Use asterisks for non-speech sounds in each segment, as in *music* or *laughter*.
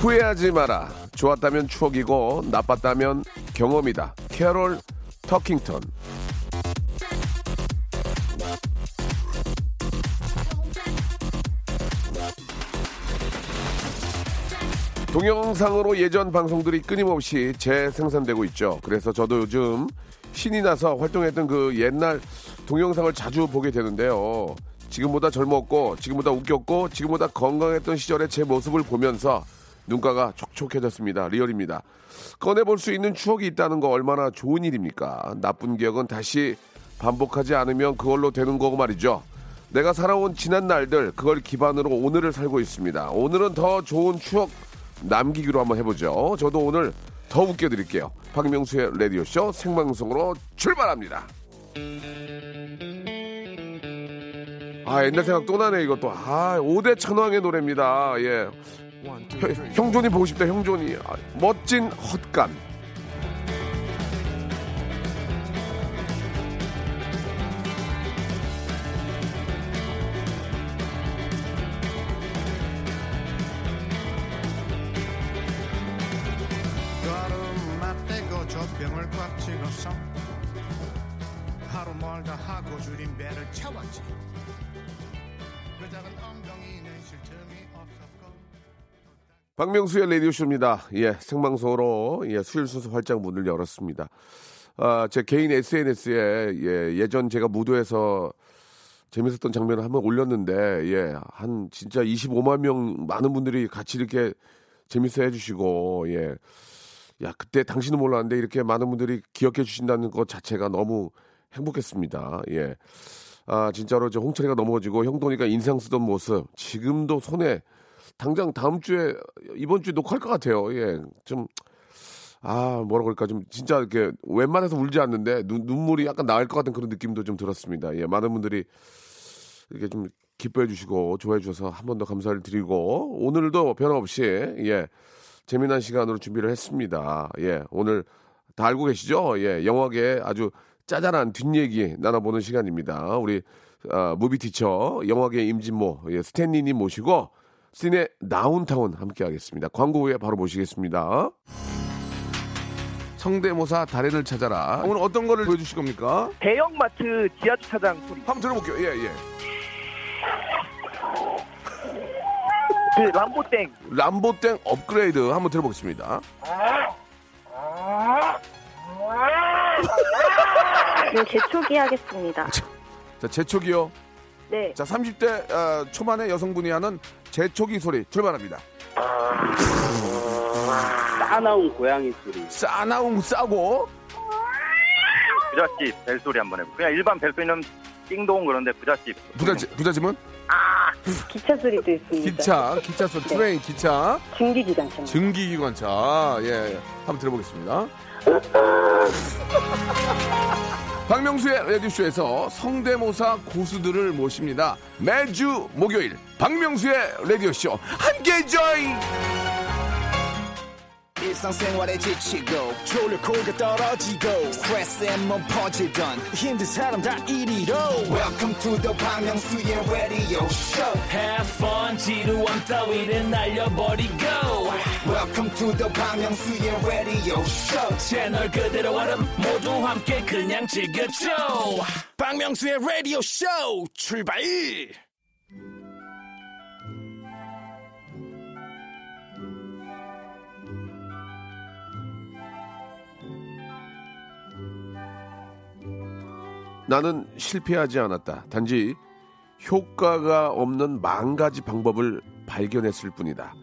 후회하지 마라 좋았다면 추억이고 나빴다면 경험이다 캐롤 터킹턴 동영상으로 예전 방송들이 끊임없이 재생산되고 있죠. 그래서 저도 요즘 신이 나서 활동했던 그 옛날 동영상을 자주 보게 되는데요. 지금보다 젊었고, 지금보다 웃겼고, 지금보다 건강했던 시절의 제 모습을 보면서 눈가가 촉촉해졌습니다. 리얼입니다. 꺼내볼 수 있는 추억이 있다는 거 얼마나 좋은 일입니까? 나쁜 기억은 다시 반복하지 않으면 그걸로 되는 거고 말이죠. 내가 살아온 지난 날들, 그걸 기반으로 오늘을 살고 있습니다. 오늘은 더 좋은 추억 남기기로 한번 해보죠. 저도 오늘 더 웃겨드릴게요. 박명수의 라디오쇼 생방송으로 출발합니다. 아, 옛날 생각 또 나네, 이것도. 아, 5대 천왕의 노래입니다. 예. 형, 형존이 보고 싶다, 형존이. 아, 멋진 헛간. 박명수의 라디오쇼입니다. 예, 생방송으로 예, 수요일 순서 활짝 문을 열었습니다. 아, 제 개인 SNS에 예, 예전 제가 무도에서 재밌었던 장면을 한번 올렸는데 예, 한 진짜 25만 명 많은 분들이 같이 이렇게 재밌어 해주시고 예, 야 그때 당신은 몰랐는데 이렇게 많은 분들이 기억해 주신다는 것 자체가 너무 행복했습니다. 예, 아 진짜로 저 홍철이가 넘어지고 형돈이가 인상 쓰던 모습 지금도 손에 당장 다음 주에 이번 주에 녹화할 것 같아요. 예, 좀 아, 뭐라 그럴까, 좀, 진짜 이렇게, 웬만해서 울지 않는데, 눈, 눈물이 약간 나을 것 같은 그런 느낌도 좀 들었습니다. 예, 많은 분들이 이렇게 좀 기뻐해 주시고, 좋아해 주셔서 한 번 더 감사를 드리고, 오늘도 변함없이, 예, 재미난 시간으로 준비를 했습니다. 예, 오늘 다 알고 계시죠? 예, 영화계 아주 짜잘한 뒷얘기 나눠보는 시간입니다. 우리, 아, 무비 티처, 영화계 임진모, 예, 스탠리님 모시고, 스틴의 나운타운 함께 하겠습니다. 광고 후에 바로 모시겠습니다. 성대모사 달인을 찾아라. 오늘 어떤 거를 보여주실 겁니까? 대형마트 지하주차장 소리. 한번 들어볼게요. 예, 예. 그 람보땡. 람보땡 업그레이드 한번 들어보겠습니다. 네, 재초기 하겠습니다. 자, 재촉이요. 네. 자, 30대 어, 초반의 여성분이 하는 재촉이 소리 출발합니다. 싸나운 고양이 소리. 싸나웅 싸고 부잣집 벨소리 한번 해보. 그냥 일반 벨소리는 띵동 그런데 부잣집. 부잣집, 부잣집은 기차 소리도 있습니다. 기차, 기차 소리, train, 기차, 증기기관차. 증기기관차. 예, 한번 들어보겠습니다. *laughs* 박명수의 라디오쇼에서 성대모사 고수들을 모십니다. 매주 목요일 박명수의 라디오쇼 함께 join! 일상생활에 지치고, 졸려 코가 떨어지고, 스트레스에 몸 퍼지던, 힘든 사람 다 이리로. welcome to the Bang Myung-soo's radio show Have fun 지루함 따위를 날려버리고 welcome to the Myung-soo's radio show 채널 그대로 얼음 모두 함께 그냥 즐겨줘 박명수의 라디오 쇼 출발 나는 실패하지 않았다. 단지 효과가 없는 만 가지 방법을 발견했을 뿐이다.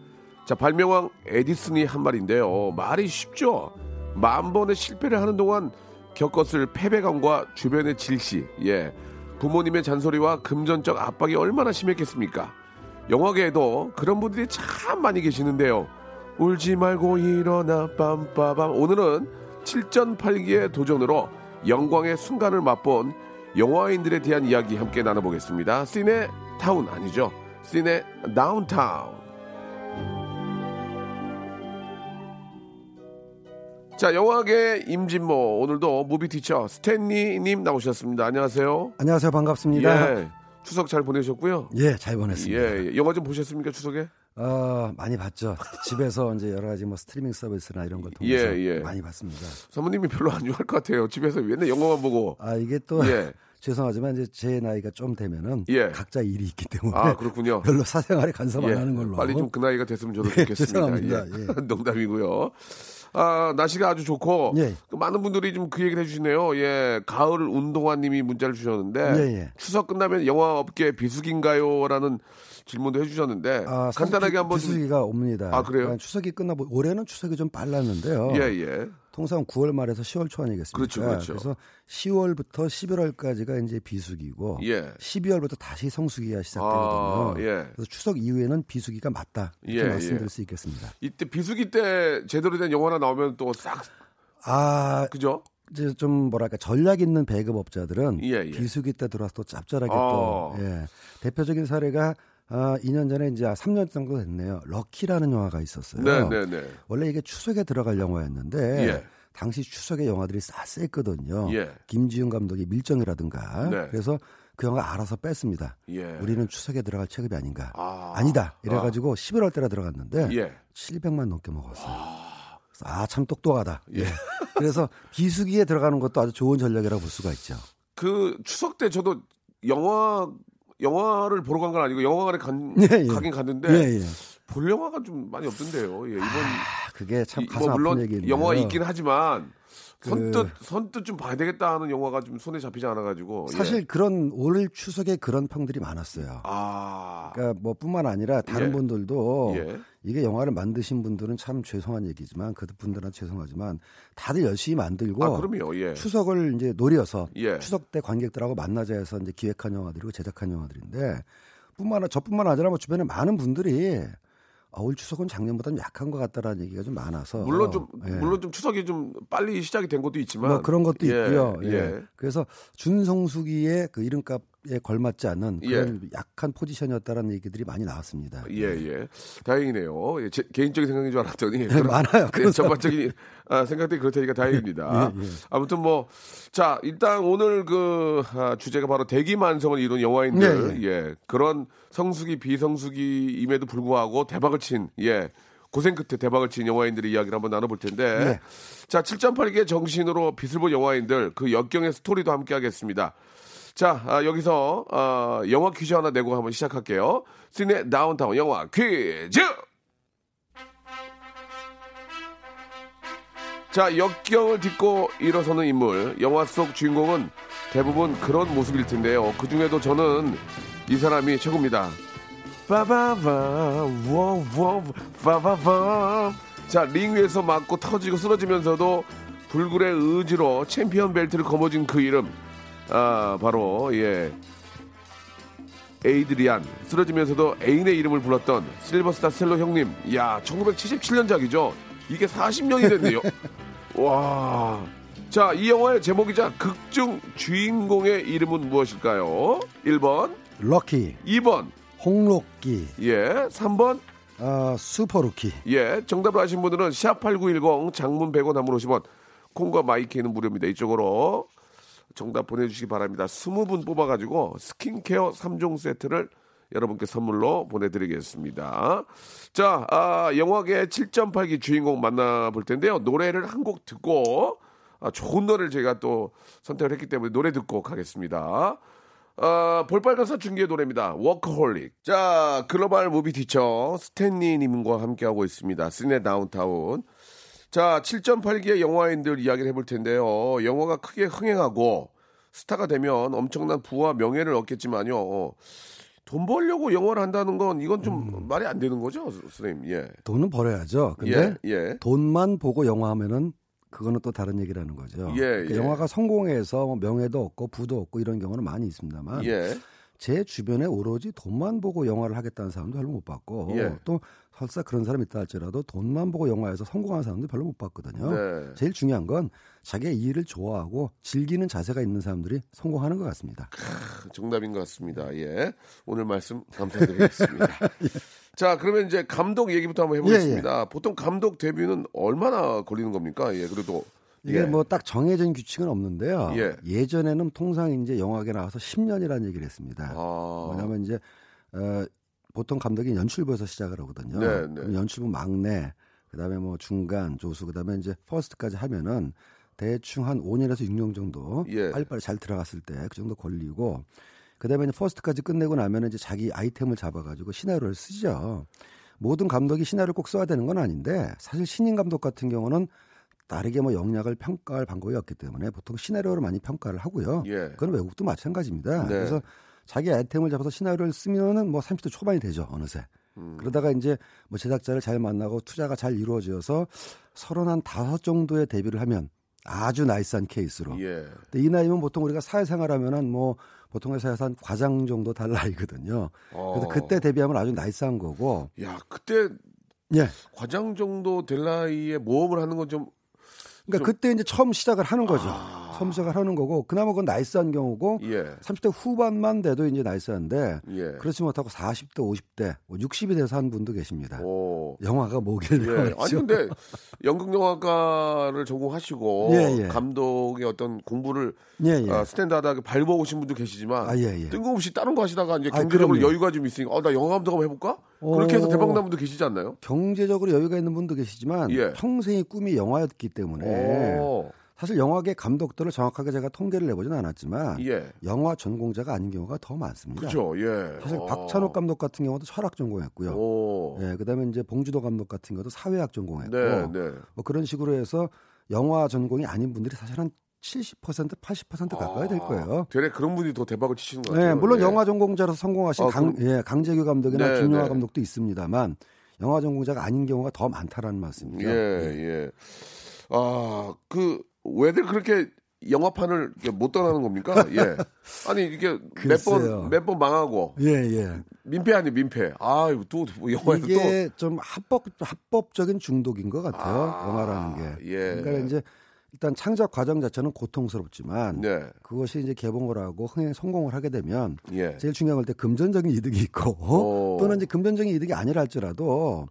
자, 발명왕 에디슨이 한 말인데요. 말이 쉽죠? 만 번의 실패를 하는 동안 겪었을 패배감과 주변의 질시, 예. 부모님의 잔소리와 금전적 압박이 얼마나 심했겠습니까? 영화계에도 그런 분들이 참 많이 계시는데요. 울지 말고 일어나 빰빠밤. 오늘은 7전8기의 도전으로 영광의 순간을 맛본 영화인들에 대한 이야기 함께 나눠보겠습니다. 시네 타운 아니죠? 시네 다운타운. 자, 영화계 임진모 오늘도 movie teacher 스탠리님 나오셨습니다. 안녕하세요. 안녕하세요. 반갑습니다. 예, 추석 잘 보내셨고요. 예, 잘 보냈습니다. 예, 예. 영화 좀 보셨습니까 추석에? 어, 많이 봤죠. 집에서 *laughs* 이제 여러 가지 뭐 스트리밍 서비스나 이런 걸 통해서 예, 예. 많이 봤습니다. 사모님이 별로 안 좋아할 것 같아요. 집에서 맨날 영화만 보고. 아, 이게 또 예. *laughs* 죄송하지만 이제 제 나이가 좀 되면은 예. 각자 일이 있기 때문에 아, 그렇군요. *laughs* 별로 사생활에 간섭 안 예, 하는 걸로. 빨리 좀 그 나이가 됐으면 저도 예, 좋겠습니다. 죄송합니다. 예. 농담이고요. 아, 날씨가 아주 좋고 예. 그 많은 분들이 좀 그 얘기를 해주시네요. 예, 가을 운동화님이 문자를 주셨는데 예, 예. 추석 끝나면 영화업계 비수기인가요?라는 질문도 해주셨는데 아, 간단하게 비- 한번 좀- 비수기가 옵니다. 아, 그래요? 그러니까 추석이 끝나고 올해는 추석이 좀 빨랐는데요. 예, 예. 통상 9월 말에서 10월 초 아니겠습니까? 그렇죠, 그렇죠. 래서 10월부터 11월까지가 이제 비수기고 예. 12월부터 다시 성수기가 시작되거든요. 아, 예. 그래서 추석 이후에는 비수기가 맞다 이렇게 예, 말씀드릴 예. 수 있겠습니다. 이때 비수기 때 제대로 된 영화 하나 나오면 또 싹 아 그죠? 이제 좀 뭐랄까 전략 있는 배급 업자들은 예, 예. 비수기 때 들어와서 또 짭짤하게 어. 또 예. 대표적인 사례가 아, 2년 전에 이제 3년 정도 됐네요. 럭키라는 영화가 있었어요. 네, 네, 네. 원래 이게 추석에 들어갈 영화였는데 예. 당시 추석에 영화들이 싹 셌거든요. 예. 김지훈 감독의 밀정이라든가 네. 그래서 그 영화 알아서 뺐습니다. 예. 우리는 추석에 들어갈 체급이 아닌가. 아. 니다 이래가지고 11월 달에 들어갔는데 예. 700만 넘게 먹었어요. 아 참 똑똑하다. 예. 그래서 비수기에 들어가는 것도 아주 좋은 전략이라고 볼 수가 있죠. 그 추석 때 저도 영화 영화를 보러 간 건 아니고 영화관에 간, 예, 예. 가긴 갔는데 예, 예. 볼 영화가 좀 많이 없던데요. 예, 이번 아, 그게 참 이- 가슴 뭐 물론 아픈 얘기인데요. 영화가 있긴 하지만 그- 선뜻 선뜻 좀 봐야 되겠다 하는 영화가 좀 손에 잡히지 않아가지고 사실 예. 그런 올 추석에 그런 평들이 많았어요. 아 그러니까 뭐뿐만 아니라 다른 예. 분들도 예. 이게 영화를 만드신 분들은 참 죄송한 얘기지만 그 분들은 죄송하지만 다들 열심히 만들고 아 그럼요. 예. 추석을 이제 노려서 예. 추석 때 관객들하고 만나자 해서 이제 기획한 영화들이고 제작한 영화들인데 뿐만 아니라 저뿐만 아니라 뭐 주변에 많은 분들이 아, 올 추석은 작년보다 좀 약한 것 같다라는 얘기가 좀 많아서 물론 좀 예. 물론 좀 추석이 좀 빨리 시작이 된 것도 있지만 뭐 그런 것도 예, 있고요. 예. 예. 그래서 준성수기의 그 이름값 에 걸맞지 않는 그런 약한 포지션이었다라는 얘기들이 많이 나왔습니다. 예, 예. 다행이네요. 예, 제 개인적인 생각인 줄 알았더니. *laughs* 네, 많아요. 예, 그런 전반적인 아, 생각들이 그렇다니까 다행입니다. *laughs* 예, 예. 아무튼 뭐, 자, 일단 오늘 그 아, 주제가 바로 대기 만성을 이룬 영화인들. 예, 예. 그런 성수기, 비성수기임에도 불구하고 대박을 친, 예. 고생 끝에 대박을 친 영화인들의 이야기를 한번 나눠볼 텐데. 네. 자, 7.8개 정신으로 빛을 본 영화인들, 그 역경의 스토리도 함께 하겠습니다. 자, 아, 여기서 아, 영화 퀴즈 하나 내고 한번 시작할게요. 시네 다운타운 영화 퀴즈! 자, 역경을 딛고 일어서는 인물, 영화 속 주인공은 대부분 그런 모습일 텐데요. 그 중에도 저는 이 사람이 최고입니다. 빠바바, 워워, 빠바바. 자, 링 위에서 맞고 터지고 쓰러지면서도 불굴의 의지로 챔피언 벨트를 거머쥔 그 이름. 아, 바로, 예. 에이드리안. 쓰러지면서도 애인의 이름을 불렀던 실베스타 스탤론 형님. 야, 1977년작이죠. 이게 40년이 됐네요. *laughs* 와. 자, 이 영화의 제목이자 극중 주인공의 이름은 무엇일까요? 1번, 록키, 2번, 홍록기, 예, 3번, 아, 슈퍼루키. 예. 정답을 아신 분들은 샵8910 장문 100원 단문 50원 콩과 마이K는 무료입니다. 이쪽으로 정답 보내주시기 바랍니다. 20분 뽑아가지고 스킨케어 3종 세트를 여러분께 선물로 보내드리겠습니다. 자, 아, 영화계 7전8기 주인공 만나볼 텐데요. 노래를 한 곡 듣고 아, 좋은 노래를 제가 또 선택을 했기 때문에 노래 듣고 가겠습니다. 아, 볼빨간 사춘기의 노래입니다. 워커홀릭. 자, 글로벌 movie teacher 스탠리 님과 함께하고 있습니다. 시네 다운타운. 자, 7전8기의 영화인들 이야기를 해볼 텐데요. 영화가 크게 흥행하고 스타가 되면 엄청난 부와 명예를 얻겠지만요. 돈 벌려고 영화를 한다는 건 이건 좀 말이 안 되는 거죠, 선생님. 예. 돈은 벌어야죠. 근데 예, 예. 돈만 보고 영화 하면은 그거는 또 다른 얘기라는 거죠. 예, 그러니까 예. 영화가 성공해서 뭐 명예도 얻고 부도 얻고 이런 경우는 많이 있습니다만 예. 제 주변에 오로지 돈만 보고 영화를 하겠다는 사람도 별로 못 봤고 예. 또 설사 그런 사람 있다 할지라도 돈만 보고 영화에서 성공한 사람도 별로 못 봤거든요. 네. 제일 중요한 건 자기가 이 일을 좋아하고 즐기는 자세가 있는 사람들이 성공하는 것 같습니다. 정답인 것 같습니다. 예. 오늘 말씀 감사드리겠습니다. *laughs* 자, 그러면 이제 감독 얘기부터 한번 해보겠습니다. 보통 감독 데뷔는 얼마나 걸리는 겁니까? 예, 그래도. 이게 예. 뭐 딱 정해진 규칙은 없는데요. 예. 전에는 통상 이제 영화계 나와서 10년이라는 얘기를 했습니다. 아. 왜냐하면 이제 어, 보통 감독이 연출부에서 시작을 하거든요. 네, 네. 연출부 막내, 그다음에 뭐 중간, 조수, 그다음에 이제 first까지 하면은 대충 한 5년에서 6년 정도 예. 빨리빨리 잘 들어갔을 때 그 정도 걸리고 그다음에 이제 first까지 끝내고 나면은 이제 자기 아이템을 잡아가지고 시나리오를 쓰죠. 모든 감독이 시나리오를 꼭 써야 되는 건 아닌데 사실 신인 감독 같은 경우는 다르게 뭐 영역을 평가할 방법이 없기 때문에 보통 시나리오를 많이 평가를 하고요. 예. 그건 외국도 마찬가지입니다. 네. 그래서 자기 아이템을 잡아서 시나리오를 쓰면은 뭐 30대 초반이 되죠 어느새. 음. 그러다가 이제 뭐 제작자를 잘 만나고 투자가 잘 이루어져서 서른 한 다섯 정도의 데뷔를 하면 아주 나이스한 케이스로. 예. 근데 이 나이면 보통 우리가 사회생활하면은 뭐 보통 회사에서 한 과장 정도 달 나이거든요. 그래서 어. 그때 데뷔하면 아주 나이스한 거고. 야, 그때 예. 과장 정도 될 나이에 모험을 하는 건 좀 그러니까 좀- 그때 이제 처음 시작을 하는 거죠. 아. 처음 시작을 하는 거고 그나마 그건 nice한 경우고 예. 30대 후반만 돼도 이제 nice한데 예. 그렇지 못하고 40대, 50대, 뭐 60이 돼서 한 분도 계십니다. 오. 영화가 뭐길래 예. 아니 근데 연극 영화과를 전공하시고 예, 예. 감독의 어떤 공부를 예, 예. 아, standard하게 밟아오신 분도 계시지만 아. 뜬금없이 다른 거 하시다가 이제 아, 경제적으로 그럼요. 여유가 좀 있으니까 어, 나 영화 감독 한번 해볼까? 그렇게 해서 어. 대박 난 분도 계시지 않나요? 경제적으로 여유가 있는 분도 계시지만 예. 평생의 꿈이 영화였기 때문에 오. 사실 영화계 감독들을 정확하게 제가 통계를 내보진 않았지만 예. 영화 전공자가 아닌 경우가 더 많습니다. 그렇죠. 예. 사실 아. 박찬욱 감독 같은 경우도 철학 전공했고요. 오. 예, 그다음에 이제 봉주도 감독 같은 경우도 사회학 전공했고 네, 네. 뭐 그런 식으로 해서 영화 전공이 아닌 분들이 사실 한 70% 80% 가까이 될 거예요. 되레 그런 분이 더 대박을 치시는 것 같아요. 네, 물론 예. 영화 전공자로서 성공하신 아, 강, 예, 강재규 감독이나 네, 김용화 네. 감독도 있습니다만 영화 전공자가 아닌 경우가 더 많다라는 말씀이죠. 예, 예. 아, 그 왜들 그렇게 영화판을 못 떠나는 겁니까? 예. *laughs* 아니 이게 몇. 번 몇 번 망하고 예, 예. 민폐 아니 민폐. 아, 또 영화에서 또 이게 좀 합법 합법적인 중독인 것 같아요. 아, 영화라는 게. 예. 그러니까 이제 일단 창작 과정 자체는 고통스럽지만 네. 그것이 이제 개봉을 하고 흥행 성공을 하게 되면 예. 제일 중요한 건때 금전적인 이득이 있고 오. 또는 이제 금전적인 이득이 아니라 할지라도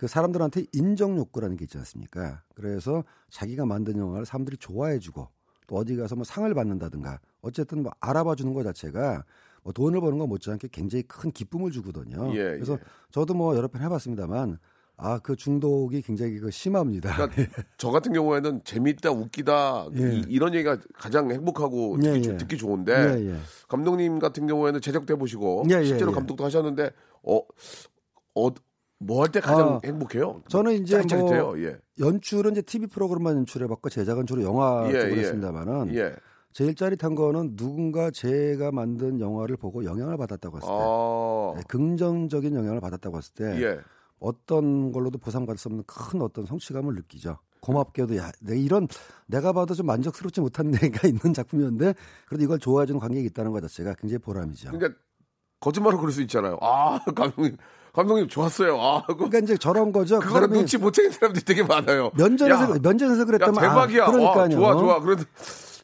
그 사람들한테 인정 욕구라는 게 있지 않습니까? 그래서 자기가 만든 영화를 사람들이 좋아해주고 또 어디 가서 뭐 상을 받는다든가 어쨌든 뭐 알아봐 주는 것 자체가 뭐 돈을 버는 것 못지않게 굉장히 큰 기쁨을 주거든요. 예, 그래서 예. 저도 뭐 여러 편 해봤습니다만 아 그 중독이 굉장히 그 심합니다. 그러니까 저 같은 경우에는 재밌다, 웃기다 예. 이, 런 얘기가 가장 행복하고 예, 듣기, 예. 듣기 좋은데 예, 예. 감독님 같은 경우에는 예, 예, 실제로 예. 감독도 하셨는데 어, 어, 뭐 할 때 가장 아, 행복해요? 저는 이제. 뭐 예. 연출은 이제 TV 프로그램만 연출해봤고 제작은 주로 영화 예, 쪽으로 예. 했습니다만은 예. 제일 짜릿한 거는 누군가 제가 만든 영화를 보고 영향을 받았다고 했을 때 아, 네, 긍정적인 영향을 받았다고 했을 때 예. 어떤 걸로도 보상받을 수 없는 큰 어떤 성취감을 느끼죠. 고맙게도 야, 내가 이런 내가 봐도 좀 만족스럽지 못한 *laughs* 내가 있는 작품이었는데 그래도 이걸 좋아해주는 관객이 있다는 것 자체가 굉장히 보람이죠. 그러니까 거짓말로 그럴 수 있잖아요. 아, *laughs* 감독님, 감독님 좋았어요. 아, 그, 그러니까 이제 저런 거죠. 그거를 그거는 눈치 못 채는 사람들이 되게 많아요. 면전에서 야, 면전에서 야, 그랬다면 대박이야. 아, 그러니까요. 와, 좋아, 좋아. 그래도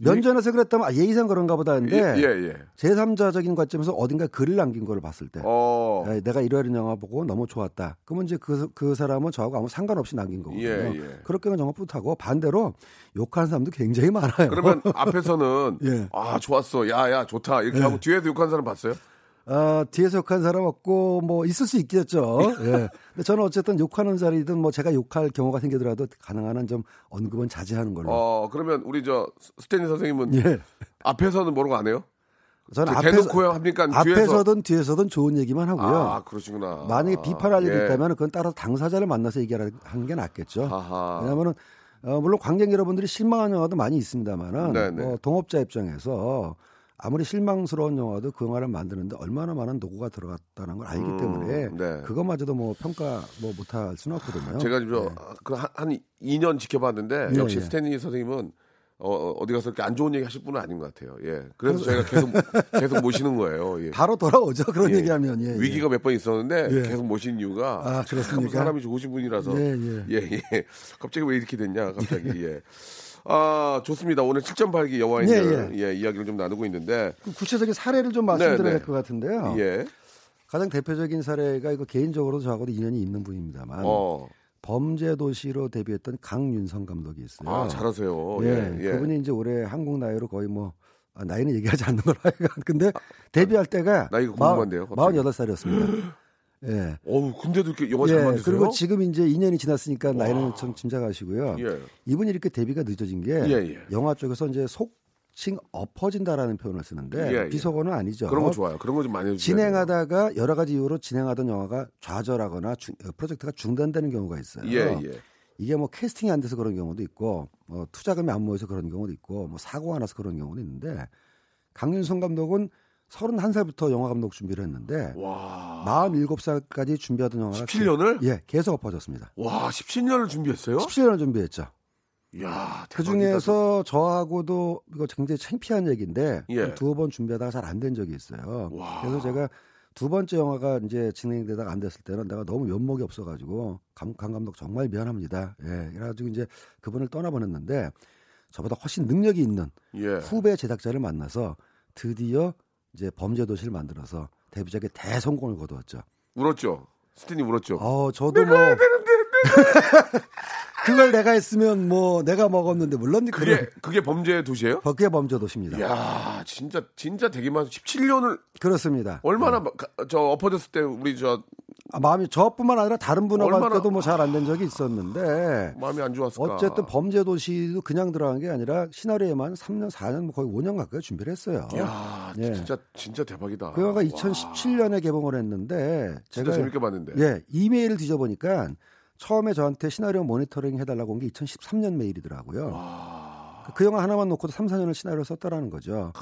면전에서 그랬다면 아, 예의상 그런가 보다 했는데 예, 예, 예. 제3자적인 관점에서 어딘가 글을 남긴 걸 봤을 때 어, 야, 내가 이러이런 영화 보고 너무 좋았다. 그러면 이제 그, 그 사람은 저하고 아무 상관없이 남긴 거거든요. 예, 예. 그렇게는 정말 뿌듯하고 반대로 욕하는 사람도 굉장히 많아요. 그러면 앞에서는 *laughs* 예. 아, 좋았어. 야, 야, 좋다. 이렇게 하고 뒤에서 욕하는 사람 봤어요? 어, 뒤에서 욕하는 사람 없고 뭐 있을 수 있겠죠. *laughs* 예. 근데 저는 어쨌든 욕하는 자리든 뭐 제가 욕할 경우가 생기더라도 가능한 한 좀 언급은 자제하는 걸로. 어, 그러면 우리 저 스탠리 선생님은 예. 앞에서는 뭐라고 안 해요? 저는 저 앞에서 대놓고요 합니까? 뒤에서? 앞에서 든 뒤에서든 좋은 얘기만 하고요. 아, 그러시구나. 만약에 비판할 일이 예. 있다면 그건 따로 당사자를 만나서 얘기하는 게 낫겠죠. 아하. 왜냐하면은 어, 물론 관객 여러분들이 실망한 영화도 많이 있습니다만은. 뭐 동업자 입장에서 아무리 실망스러운 영화도 그 영화를 만드는데 얼마나 많은 노고가 들어갔다는 걸 알기 음, 때문에 네. 그것마저도 뭐 평가 뭐 못할 수는 없거든요. 제가 좀 네. 그한 한 2년 지켜봤는데 예, 역시 예. 스탠리 선생님은 어, 어디 가서 이렇게 안 좋은 얘기 하실 분은 아닌 것 같아요. 예. 그래서 저희가 계속 계속 모시는 거예요. 예. 바로 돌아오죠. 그런 예. 얘기하면 예, 예. 위기가 몇 번 있었는데 예. 계속 모신 이유가 아, 그렇습니까? 참 사람이 좋으신 분이라서. 예, 예. *laughs* 갑자기 왜 이렇게 됐냐 갑자기 예. 아 좋습니다. 오늘 7.8기 여와인들 예, 예, 이야기를 좀 나누고 있는데 그 구체적인 사례를 좀 말씀드려야 네, 네. 될것 같은데요. 예. 가장 대표적인 사례가 이거 개인적으로 저하고도 인연이 있는 분입니다만 어. 범죄 도시로 데뷔했던 강윤성 감독이 있어요. 아 잘하세요. 예, 예. 예. 그분이 이제 올해 한국 나이로 거의 뭐 아, 나이는 얘기하지 않는 걸로 *laughs* 하여간 근데 데뷔할 때가 나이가 궁금한데요, 갑자기. 48살이었습니다. *laughs* 예. 어우 근데도 이렇게 영화 잘 예, 만드세요? 그리고 지금 이제 2년이 지났으니까 나이는 좀 짐작하시고요. 예. 이분이 이렇게 데뷔가 늦어진 게 예, 예. 영화 쪽에서 이제 속칭 엎어진다라는 표현을 쓰는데 예, 예. 비속어는 아니죠. 그런 거 좋아요. 그런 거 좀 많이 해주세요. 진행하다가 여러 가지 이유로 진행하던 영화가 좌절하거나 중- 어, 프로젝트가 중단되는 경우가 있어요. 이게 뭐 캐스팅이 안 돼서 그런 경우도 있고, 뭐 투자금이 안 모여서 그런 경우도 있고, 뭐 사고가 나서 그런 경우도 있는데 강윤성 감독은 31살부터 영화 감독 준비를 했는데 와. 47살까지 준비하던 영화가 17년을? 예, 계속 엎어졌습니다. 와, 17년을 준비했어요? 17년을 준비했죠. 야, 그 중에서 저하고도 이거 굉장히 창피한 얘기인데 예. 두어 번 준비하다가 잘 안 된 적이 있어요. 와. 그래서 제가 두 번째 영화가 이제 진행되다가 안 됐을 때는 내가 너무 면목이 없어가지고 강, 강 감독 정말 미안합니다. 예, 그래가지고 이제 그분을 떠나보냈는데 저보다 훨씬 능력이 있는 예. 후배 제작자를 만나서 드디어 이제 범죄도시를 만들어서 데뷔작에 대성공을 거두었죠. 울었죠. 스탠이 울었죠. 어, 저도 뭐 *laughs* 그걸 내가 했으면 뭐 내가 먹었는데 물론 그게 그게 그게 범죄 도시예요? 그게 범죄 도시입니다. 야, 진짜 진짜 되게 많아. 17년을 그렇습니다. 얼마나 막 가- 저 엎어졌을 때 우리 저 아, 마음이 저뿐만 아니라 다른 분하고 할 얼마나- 때도 뭐 잘 안 된 적이 있었는데 마음이 안 좋았을까? 어쨌든 범죄 도시도 그냥 들어간 게 아니라 시나리오에만 3년, 4년, 뭐 거의 5년 가까이 준비를 했어요. 야, 예. 진짜 진짜 대박이다. 그 영화가 와, 2017년에 개봉을 했는데 진짜 제가 재밌게 봤는데. 예 이메일을 뒤져보니까 처음에 저한테 시나리오 모니터링 해달라고 온 게 2013년 메일이더라고요. 와. 그 영화 하나만 놓고도 3, 4년을 시나리오를 썼다라는 거죠.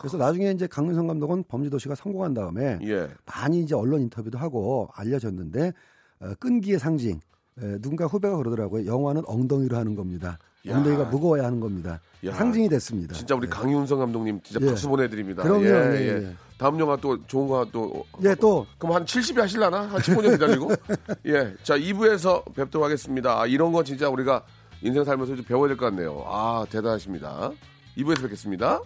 그래서 나중에 이제 강민성 감독은 범죄도시가 성공한 다음에 예. 많이 이제 언론 인터뷰도 하고 알려졌는데 어, 끈기의 상징. 에, 누군가 후배가 그러더라고요. 영화는 엉덩이로 하는 겁니다. 야. 엉덩이가 무거워야 하는 겁니다. 야. 상징이 됐습니다. 진짜 우리 강윤성 감독님 진짜 예. 박수 보내드립니다. 그럼요. 예, 예, 예. 예. 다음 영화 또 좋은 거 또. 예, 또 그럼 한 70이 하실라나? 한 15년 기다리고? *laughs* 예. 자, 2부에서 뵙도록 하겠습니다. 아, 이런 거 진짜 우리가 인생 살면서 좀 배워야 될 것 같네요. 아, 대단하십니다. 2부에서 뵙겠습니다.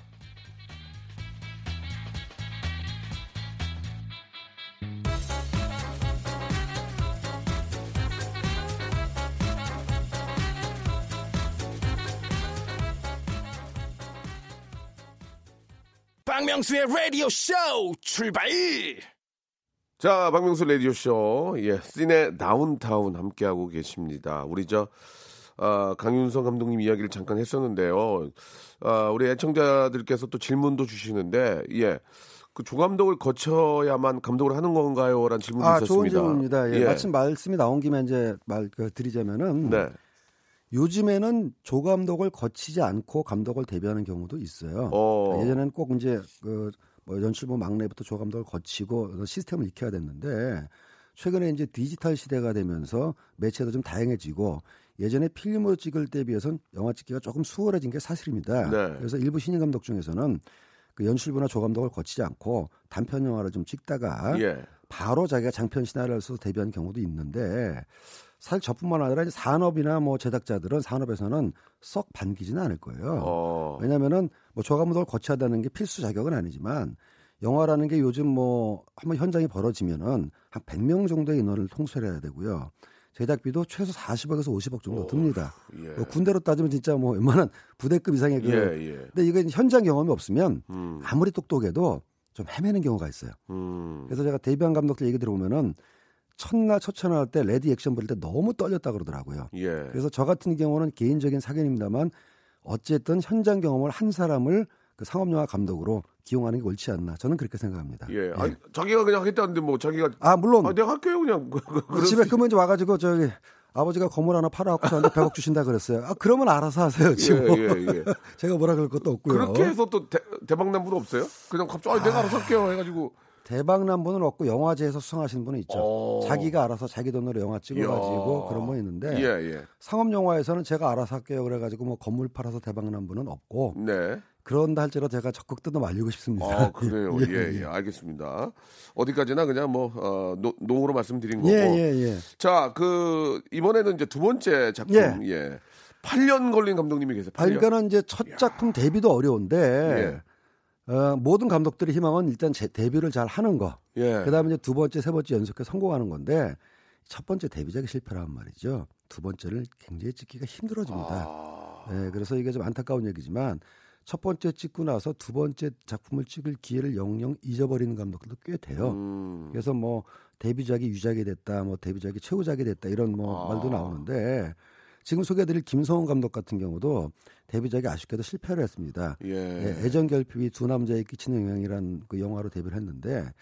박명수의 라디오 쇼 출발! 자, 박명수 라디오 쇼. 예, 씬의 다운타운 함께하고 계십니다. 우리 저, 아, 강윤성 감독님 이야기를 잠깐 했었는데요. 아, 우리 애청자들께서 또 질문도 주시는데, 예. 그 조감독을 거쳐야만 감독을 하는 건가요? 라는 질문도 아, 좋은 있었습니다. 질문입니다. 예, 마침 말씀이 나온 김에 이제 말 그, 드리자면은 네. 요즘에는 조 감독을 거치지 않고 감독을 데뷔하는 경우도 있어요. 어. 예전에는 꼭 이제 그 뭐 연출부 막내부터 조 감독을 거치고 시스템을 익혀야 됐는데 최근에 이제 디지털 시대가 되면서 매체도 좀 다양해지고 예전에 필름으로 찍을 때에 비해서는 영화 찍기가 조금 수월해진 게 사실입니다. 네. 그래서 일부 신인 감독 중에서는 그 연출부나 조 감독을 거치지 않고 단편 영화를 좀 찍다가 예. 바로 자기가 장편 시나리오를 써서 데뷔한 경우도 있는데 사실 저뿐만 아니라 이제 산업이나 뭐 제작자들은 산업에서는 썩 반기지는 않을 거예요. 어. 왜냐하면은 뭐 조감독을 거쳐야하는 게 필수 자격은 아니지만 영화라는 게 요즘 뭐 한번 현장이 벌어지면은 한 100명 정도의 인원을 통솔해야 되고요. 제작비도 최소 40억에서 50억 정도 오, 듭니다. 예. 뭐 군대로 따지면 진짜 뭐 웬만한 부대급 이상의 그 예, 예. 근데 이건 현장 경험이 없으면 음. 아무리 똑똑해도 좀 헤매는 경우가 있어요. 음. 그래서 제가 데뷔한 감독들 얘기 들어보면은 첫날 첫 촬영할 때 ready action 부를 때 너무 떨렸다 그러더라고요. 예. 그래서 저 같은 경우는 개인적인 사견입니다만 어쨌든 현장 경험을 한 사람을 그 상업영화 감독으로 기용하는 게 옳지 않나 저는 그렇게 생각합니다. 예. 아니, 자기가 그냥 하겠다는데 뭐 자기가 아 물론 아, 내가 할게요 그냥. *laughs* 그럴 집에 수- 그러면 이제 와가지고 저기 아버지가 건물 하나 팔아갖고 저한테 *laughs* 100억 주신다 그랬어요. 아 그러면 알아서 하세요. 지금 예, 예, 예. *laughs* 제가 뭐라 그럴 것도 없고요. 그렇게 해서 또 대, 대박 난 분 없어요? 그냥 갑자기 아, 내가 알아서 할게요 해가지고 대박 난 분은 없고 영화제에서 수상하신 분은 있죠. 어. 자기가 알아서 자기 돈으로 영화 찍어가지고. 그런 분 있는데 예, 예. 상업 영화에서는 제가 알아서 할게요 그래가지고 뭐 건물 팔아서 대박 난 분은 없고 네. 그런다 할지라도 제가 적극 뜯어 말리고 싶습니다. 아, 그래요. *laughs* 예, 예, 알겠습니다. 어디까지나 그냥 뭐, 어, 노, 농으로 말씀드린 거고. 예, 예, 예. 자, 그, 이번에는 이제 두 번째 작품. 예. 예. 8년 걸린 감독님이 계세요. 아, 8년. 그러니까는 이제 첫 작품 데뷔도 어려운데 어, 모든 감독들의 희망은 일단 제 데뷔를 잘 하는 거. 예. 그다음에 이제 두 번째, 세 번째 연속해 성공하는 건데 첫 번째 데뷔작이 실패란 말이죠. 두 번째를 굉장히 찍기가 힘들어집니다. 아, 네, 그래서 이게 좀 안타까운 얘기지만 첫 번째 찍고 나서 두 번째 작품을 찍을 기회를 영영 잊어버리는 감독들도 꽤 돼요. 음. 그래서 뭐 데뷔작이 유작이 됐다, 뭐 데뷔작이 최후작이 됐다 이런 뭐 아. 말도 나오는데 지금 소개해드릴 김성훈 감독 같은 경우도 데뷔작이 아쉽게도 실패를 했습니다. 예. 예, 애정 결핍이 두 남자에 끼치는 영향이란 그 영화로 데뷔를 했는데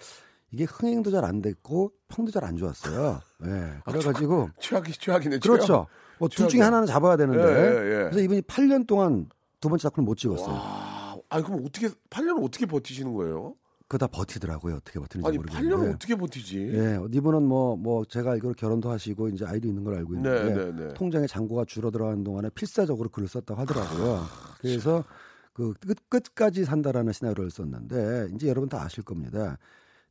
이게 흥행도 잘 안 됐고 평도 잘 안 좋았어요. 예, 그래가지고 최악이, 최악이네. 그렇죠. 뭐 둘 중에. 하나는 잡아야 되는데 예, 예, 예. 그래서 이분이 8년 동안 두 번째 작품을 못 찍었어요. 와. 아니, 그럼 어떻게, 8년을 어떻게 버티시는 거예요? 그거 다 버티더라고요. 어떻게 버티는지 아니, 모르겠는데. 8년을 어떻게 버티지? 예, 이분은 뭐, 뭐, 제가 알기로 결혼도 하시고, 이제 아이도 있는 걸 알고 있는데, 네, 네, 네. 통장에 잔고가 줄어들어가는 동안에 필사적으로 글을 썼다고 하더라고요. 그래서 그 끝, 끝까지 산다라는 시나리오를 썼는데, 이제 여러분 다 아실 겁니다.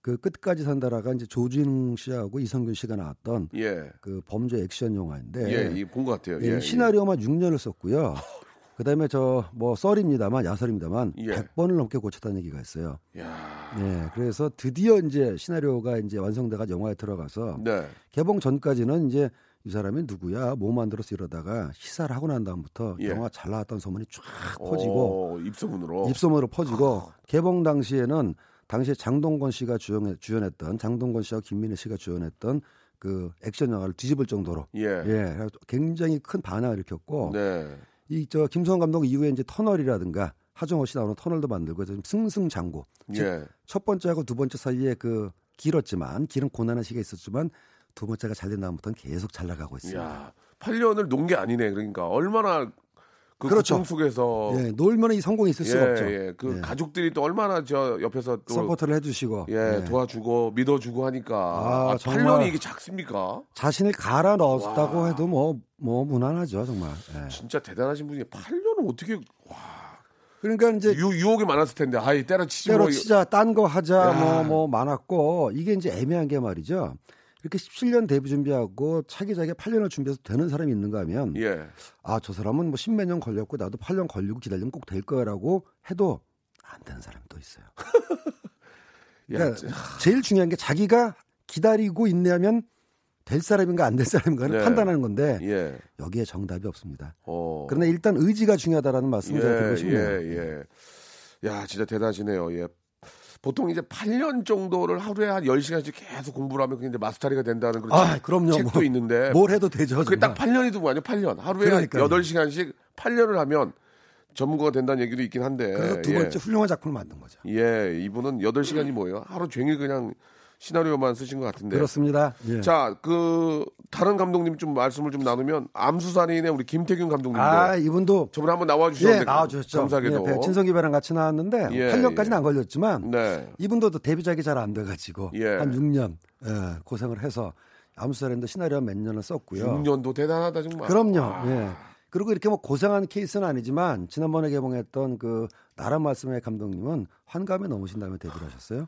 그 끝까지 산다라가 이제 조진웅 씨하고 이성균 씨가 나왔던 예. 그 범죄 액션 영화인데, 예, 이본것 같아요. 예, 예, 시나리오만 6년을 썼고요. *laughs* 그 다음에 저, 뭐, 썰입니다만, 야설입니다만, 예. 100번을 넘게 고쳤다는 얘기가 있어요. 예. 야. 예, 그래서 드디어 이제 시나리오가 이제 완성돼가 영화에 들어가서 네. 개봉 전까지는 이제 이 사람이 누구야 뭐 만들어서 이러다가 시사를 하고 난 다음부터 예. 영화 잘 나왔다는 소문이 쫙 퍼지고 어, 입소문으로. 입소문으로 퍼지고 개봉 당시에는 당시에 장동건 씨가 주연, 주연했던 장동건 씨와 김민혜 씨가 주연했던 그 액션 영화를 뒤집을 정도로 예. 예, 굉장히 큰 반향을 일으켰고 네. 이 저 김성훈 감독 이후에 이제 터널이라든가 하정우 씨 나오는 터널도 만들고 해서 좀 승승장구 중 예. 첫 번째하고 두 번째 사이에 그 길었지만 길은 고난한 시기가 있었지만 두 번째가 잘 된 다음부터는 계속 잘 나가고 있습니다. 야, 8년을 논 게 아니네. 그러니까 얼마나 그 그렇죠. 고통 속에서 예, 놀면 이 성공이 있을 수가 예, 없죠. 예. 그 예. 가족들이 또 얼마나 저 옆에서 또 support를 해주시고 예, 예. 도와주고 믿어주고 하니까 아, 아, 정말. 8년이 이게 작습니까? 자신을 갈아 넣었다고 와. 해도 뭐뭐 무난하죠 정말. 예. 진짜 대단하신 분이 8년을 어떻게 와, 그러니까 이제 유, 유혹이 많았을 텐데 아이 때려치지 뭐 때려치자 딴거 하자 야. 뭐뭐 많았고 이게 이제 애매한 게 말이죠. 이렇게 17년 데뷔 준비하고 차기작에 8년을 준비해서 되는 사람이 있는가 하면 예. 아저 사람은 뭐 십몇 년 걸렸고 나도 8년 걸리고 기다리면 꼭 될 거라고 해도 안 되는 사람이 또 있어요. *laughs* 야, 그러니까 진- 제일 중요한 게 자기가 기다리고 있냐면 될 사람인가 안 될 사람인가를 네. 판단하는 건데 예. 여기에 정답이 없습니다. 어. 그러나 일단 의지가 중요하다라는 말씀을 제가 드리고 싶네요. 예, 예. 야, 진짜 대단하시네요. 예. 보통 이제 8년 정도를 하루에 한 10시간씩 계속 공부를 하면 그게 이제 마스터리가 된다는 그런 아, 책- 그럼요. 책도 뭐, 있는데 뭘 해도 되죠. 그게 딱 정말. 8년이 뭐아니요 8년. 하루에 그러니까요. 8시간씩 8년을 하면 전문가가 된다는 얘기도 있긴 한데. 그래서 두 예. 번째 훌륭한 작품을 만든 거죠. 예, 이분은 8시간이 뭐예요? 하루 종일 그냥 시나리오만 쓰신 것 같은데. 그렇습니다. 예. 네. 자, 그 다른 감독님 좀 말씀을 좀 나누면 암수살인의 우리 김태균 감독님도 아 이분도 저번에 한번 나와 주셨는데 예 나와 주셨죠. 감사하게도. 예, 진성기 배랑 같이 나왔는데 예, 8년까지는 예. 안 걸렸지만 네. 이분도 또 데뷔작이 잘 안 돼 가지고 예. 한 6년 예, 고생을 해서 암수살인도 시나리오 몇 년을 썼고요. 6년도 대단하다 정말. 그럼요. 아, 예. 그리고 이렇게 뭐 고생한 케이스는 아니지만 지난번에 개봉했던 그 나라 말씀의 감독님은 환감에 넘으신 다음에 데뷔를 하셨어요.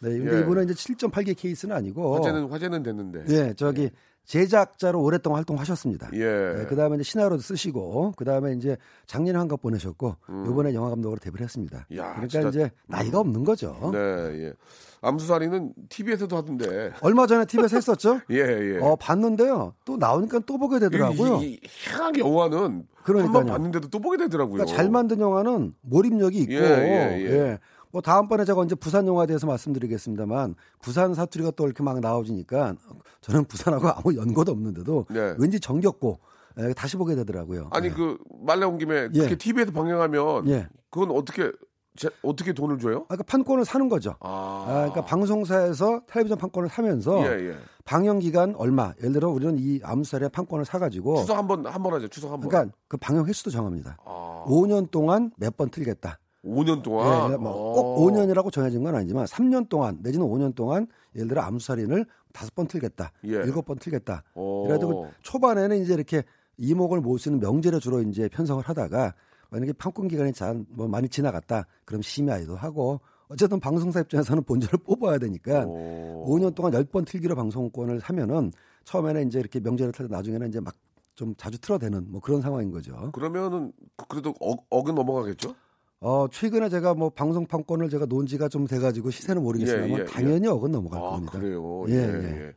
네, 근데 예. 이분은 이제 7.8개 케이스는 아니고 화제는 화제는 됐는데. 예, 저기 제작자로 오랫동안 활동하셨습니다. 예. 그 다음에 이제 시나리오도 쓰시고, 그 다음에 이제 작년에 한갑 보내셨고, 요번에 영화 감독으로 데뷔를 했습니다. 음. 야, 그러니까 진짜- 이제 나이가 없는 거죠. 네, 예. 암수살인은 TV에서도 하던데. 얼마 전에 TV에서 했었죠? *laughs* 예, 예. 어, 봤는데요. 또 나오니까 또 보게 되더라고요. 이, 이, 이 희한하게 영화는 한. 번 봤는데도 또 보게 되더라고요. 그러니까 잘 만든 영화는 몰입력이 있고, 예, 예, 예. 뭐 다음번에 제가 이제 부산 영화에 대해서 말씀드리겠습니다만 부산 사투리가 또 이렇게 막 나오지니까 저는 부산하고 아무 연고도 없는데도 네. 왠지 정겹고 예, 다시 보게 되더라고요. 아니 예. 그말 나온 김에 예. 그렇게 TV에서 방영하면 예. 그건 어떻게 제- 어떻게 돈을 줘요? 아까 판권을 사는 거죠. 아, 아, 그러니까 방송사에서 텔레비전 판권을 사면서 예, 예. 방영 기간 얼마. 예를 들어 우리는 이 암살의 판권을 사가지고 추석 한번 한 번 하죠. 추석 한 번. 그러니까 그 방영 횟수도 정합니다. 아, 5년 동안 몇 번 틀겠다. 5년 동안. 예, 뭐꼭 5년이라고 정해진 건 아니지만 3년 동안 내지는 5년 동안 예를 들어 암살인을 다섯 번 틀겠다, 예. 일곱 번 틀겠다. 오. 그래도 초반에는 이제 이렇게 이목을 못 쓰는 명제를 주로 이제 편성을 하다가 만약에 판권 기간이 잘뭐 많이 지나갔다, 그럼 심야에도 하고 어쨌든 방송사 입장에서는 본전을 *laughs* 뽑아야 되니까 오. 5년 동안 10번 틀기로 방송권을 하면은 처음에는 이제 이렇게 명제를 틀고 나중에는 이제 막 좀 자주 틀어대는 뭐 그런 상황인 거죠. 그러면은 그래도 억, 억은 넘어가겠죠? 어, 최근에 제가 뭐 방송 판권을 제가 논 지가 좀 돼가지고 시세는 모르겠지만 예, 예, 당연히 억은 넘어갈 아, 겁니다. 그래요. 예, 예, 예. 예.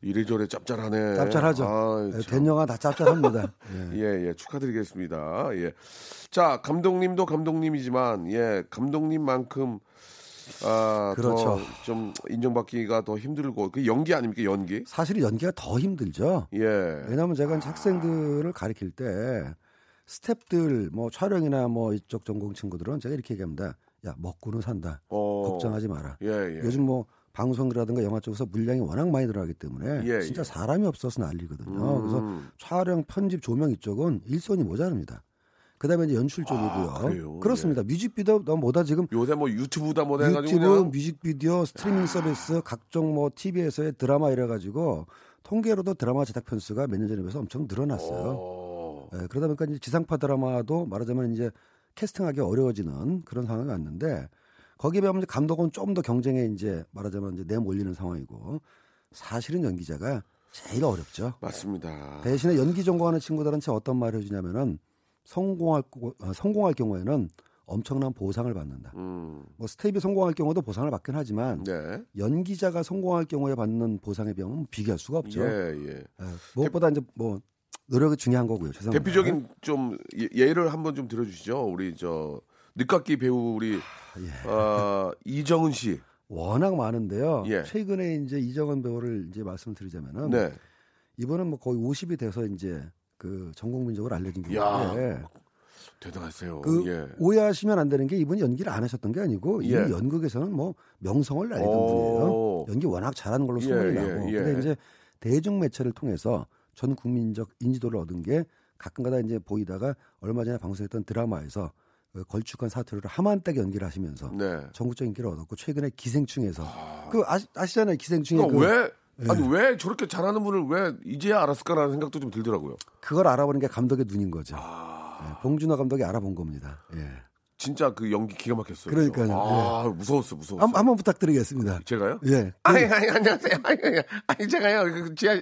이래저래 짭짤하네. 짭짤하죠. 아, 예, 참. 된 영화 다 짭짤합니다. *laughs* 예. 예, 예, 축하드리겠습니다. 예. 자, 감독님도 감독님이지만, 예, 감독님만큼, 아, 그렇죠. 더좀 인정받기가 더 힘들고, 그 연기 아닙니까, 연기? 사실 연기가 더 힘들죠. 예. 왜냐하면 제가 이제 학생들을 가르칠 때 스탭들 뭐 촬영이나 뭐 이쪽 전공 친구들은 제가 이렇게 얘기합니다. 야 먹고는 산다. 어. 걱정하지 마라. 예, 예. 요즘 뭐 방송이라든가 영화 쪽에서 물량이 워낙 많이 들어가기 때문에 예, 진짜 예. 사람이 없어서 난리거든요. 음. 그래서 촬영, 편집, 조명 이쪽은 일손이 모자랍니다. 그다음에 이제 연출 쪽이고요. 아? 그렇습니다. 뮤직비디오 뭐다 지금 요새 뭐 유튜브다 뭐다 해가지고 유튜브, 그냥. 뮤직비디오, 스트리밍 서비스, 각종 뭐 TV에서의 드라마 이래가지고 통계로도 드라마 제작 편수가 몇 년 전에 비해서 엄청 늘어났어요. 어. 예, 그러다 보니까 이제 지상파 드라마도 말하자면 이제 캐스팅하기 어려워지는 그런 상황이 왔는데 거기에 비하면 이제 감독은 좀 더 경쟁에 이제 말하자면 이제 내몰리는 상황이고 사실은 연기자가 제일 어렵죠. 맞습니다. 대신에 연기 전공하는 친구들은 제 어떤 말을 해주냐면은 성공할 거- 어, 성공할 경우에는 엄청난 보상을 받는다. 음, 뭐 스텝이 성공할 경우도 보상을 받긴 하지만 네. 연기자가 성공할 경우에 받는 보상에 비하면 비교할 수가 없죠. 예, 예. 예, 무엇보다 이제 뭐 노력이 중요한 거고요. 죄송합니다. 대표적인 좀 예- 예를 한번 좀 들어주시죠. 우리 저 늦깎이 배우 우리 예. 어, 이정은 씨. 워낙 많은데요. 예. 최근에 이제 이정은 배우를 이제 말씀드리자면은 네. 이번은 뭐 거의 50이 돼서 이제 그 전국민적으로 알려진 야, 분인데 대단하세요. 그 예. 오해하시면 안 되는 게 이분이 연기를 안 하셨던 게 아니고 이미 예. 연극에서는 뭐 명성을 날리던 오. 분이에요. 연기 워낙 잘하는 걸로 예, 소문이 예, 나고. 예. 근데 이제 대중 매체를 통해서 전 국민적 인지도를 얻은 게 가끔가다 이제 보이다가 얼마 전에 방송했던 드라마에서 그 걸쭉한 사투리를 하만딱 연기를 하시면서 네. 전국적 인기를 얻었고 최근에 기생충에서 그 아시, 아시잖아요 기생충에 그왜 아니 왜 저렇게 잘하는 분을 왜 이제야 알았을까라는 생각도 좀 들더라고요. 그걸 알아보는 게 감독의 눈인 거죠. 아, 예, 봉준호 감독이 알아본 겁니다. 예. 진짜 그 연기 기가 막혔어요. 그러니까요. 아, 무서웠어, 무서웠어. 한, 한번 부탁드리겠습니다. 제가요? 예. 아니, 아니, 안녕하세요. 아니, 아니, 아니 제가요. 그 지하 아,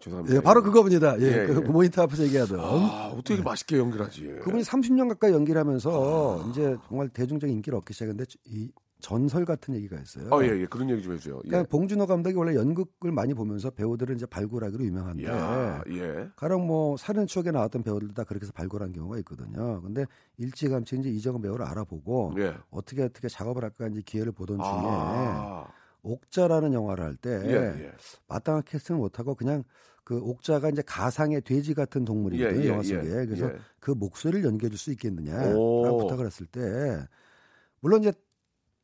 죄송합니다. 예, 바로 그겁니다. 예, 예, 그 예. 모니터 앞에서 얘기하던. 아, 어떻게 맛있게 연기하지? 그분이 30년 가까이 연기를 하면서 이제 정말 대중적인 인기를 얻기 시작했는데 이 전설 같은 얘기가 있어요. 어, 예, 예. 그런 얘기 좀 해주세요. 예. 그러니까 봉준호 감독이 원래 연극을 많이 보면서 배우들을 이제 발굴하기로 유명한데 야, 예. 가령 뭐 살인 추억에 나왔던 배우들 다 그렇게 해서 발굴한 경우가 있거든요. 근데 일찌감치 이제 이정은 배우를 알아보고 예. 어떻게 어떻게 작업을 할까 이제 기회를 보던 중에 아, 옥자라는 영화를 할때 예, 예. 마땅한 캐스팅을 못하고 그냥 그 옥자가 이제 가상의 돼지 같은 동물이거든요 예, 예, 영화 예, 속에 그래서 예. 그 목소리를 연기해줄 수 있겠느냐라고 오. 부탁을 했을 때 물론 이제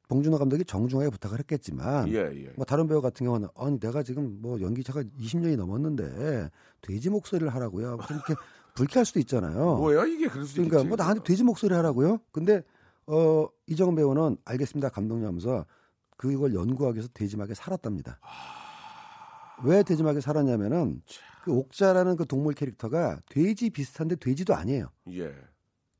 봉준호 감독이 정중하게 부탁을 했겠지만. 뭐 다른 배우 같은 경우는 아니 내가 지금 뭐 연기자가 20년이 넘었는데 돼지 목소리를 하라고요 그렇게 *laughs* 불쾌할 수도 있잖아요. 뭐야 이게 그럴 수도 그러니까 있겠지. 뭐 나한테 돼지 목소리 하라고요? 근데 어 이정은 배우는 알겠습니다 감독님 하면서 그걸 연구하기 위해서 돼지막에 살았답니다. 왜 돼지막에 살았냐면은 그 옥자라는 그 동물 캐릭터가 돼지 비슷한데 돼지도 아니에요. 예.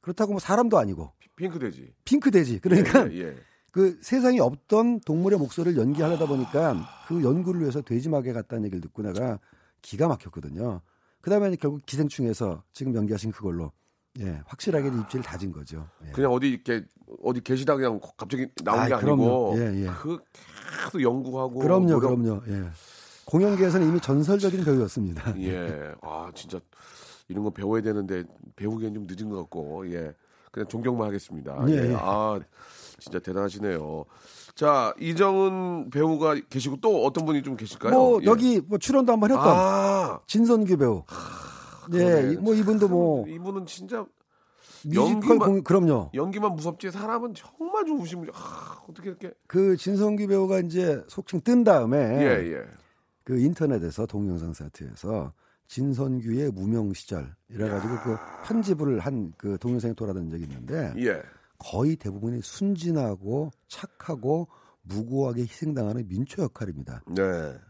그렇다고 뭐 사람도 아니고 핑크 돼지. 핑크 돼지. 그러니까 예, 예. 그 세상에 없던 동물의 목소리를 연기하려다 보니까 그 연구를 위해서 돼지막에 갔다는 얘기를 듣고 내가 기가 막혔거든요. 그다음에 결국 기생충에서 지금 연기하신 그걸로 예 확실하게 입지를 다진 거죠. 예. 그냥 어디 이렇게 어디 계시다 그냥 갑자기 나온 게 아니고 그럼요. 예, 예. 그 계속 연구하고 그럼요, 노력- 그럼요. 예. 공연계에서는 이미 전설적인 배우였습니다. *laughs* 예. 아, 진짜 이런 거 배워야 되는데 배우기엔 좀 늦은 것 같고. 예. 그냥 존경만 하겠습니다. 예, 예. 예. 아, 진짜 대단하시네요. 자, 이정은 배우가 계시고 또 어떤 분이 좀 계실까요? 뭐 예. 여기 뭐 출연도 한번 했던 아, 진선규 배우. 그러 네. 예, 이- 뭐 이분도 뭐 이분은 진짜 뮤지컬 연기만- 공 그럼요. 연기만 무섭지 사람은 정말 좋으신 분. 아, 어떻게 이렇게 그 진선규 배우가 이제 속칭 뜬 다음에 예, 예. 그 인터넷에서 동영상 사이트에서 진선규의 무명 시절 이래가지고 그 편집을 한 그 동영상이 돌아다닌 적이 있는데 예. 거의 대부분이 순진하고 착하고 무고하게 희생당하는 민초 역할입니다. 네.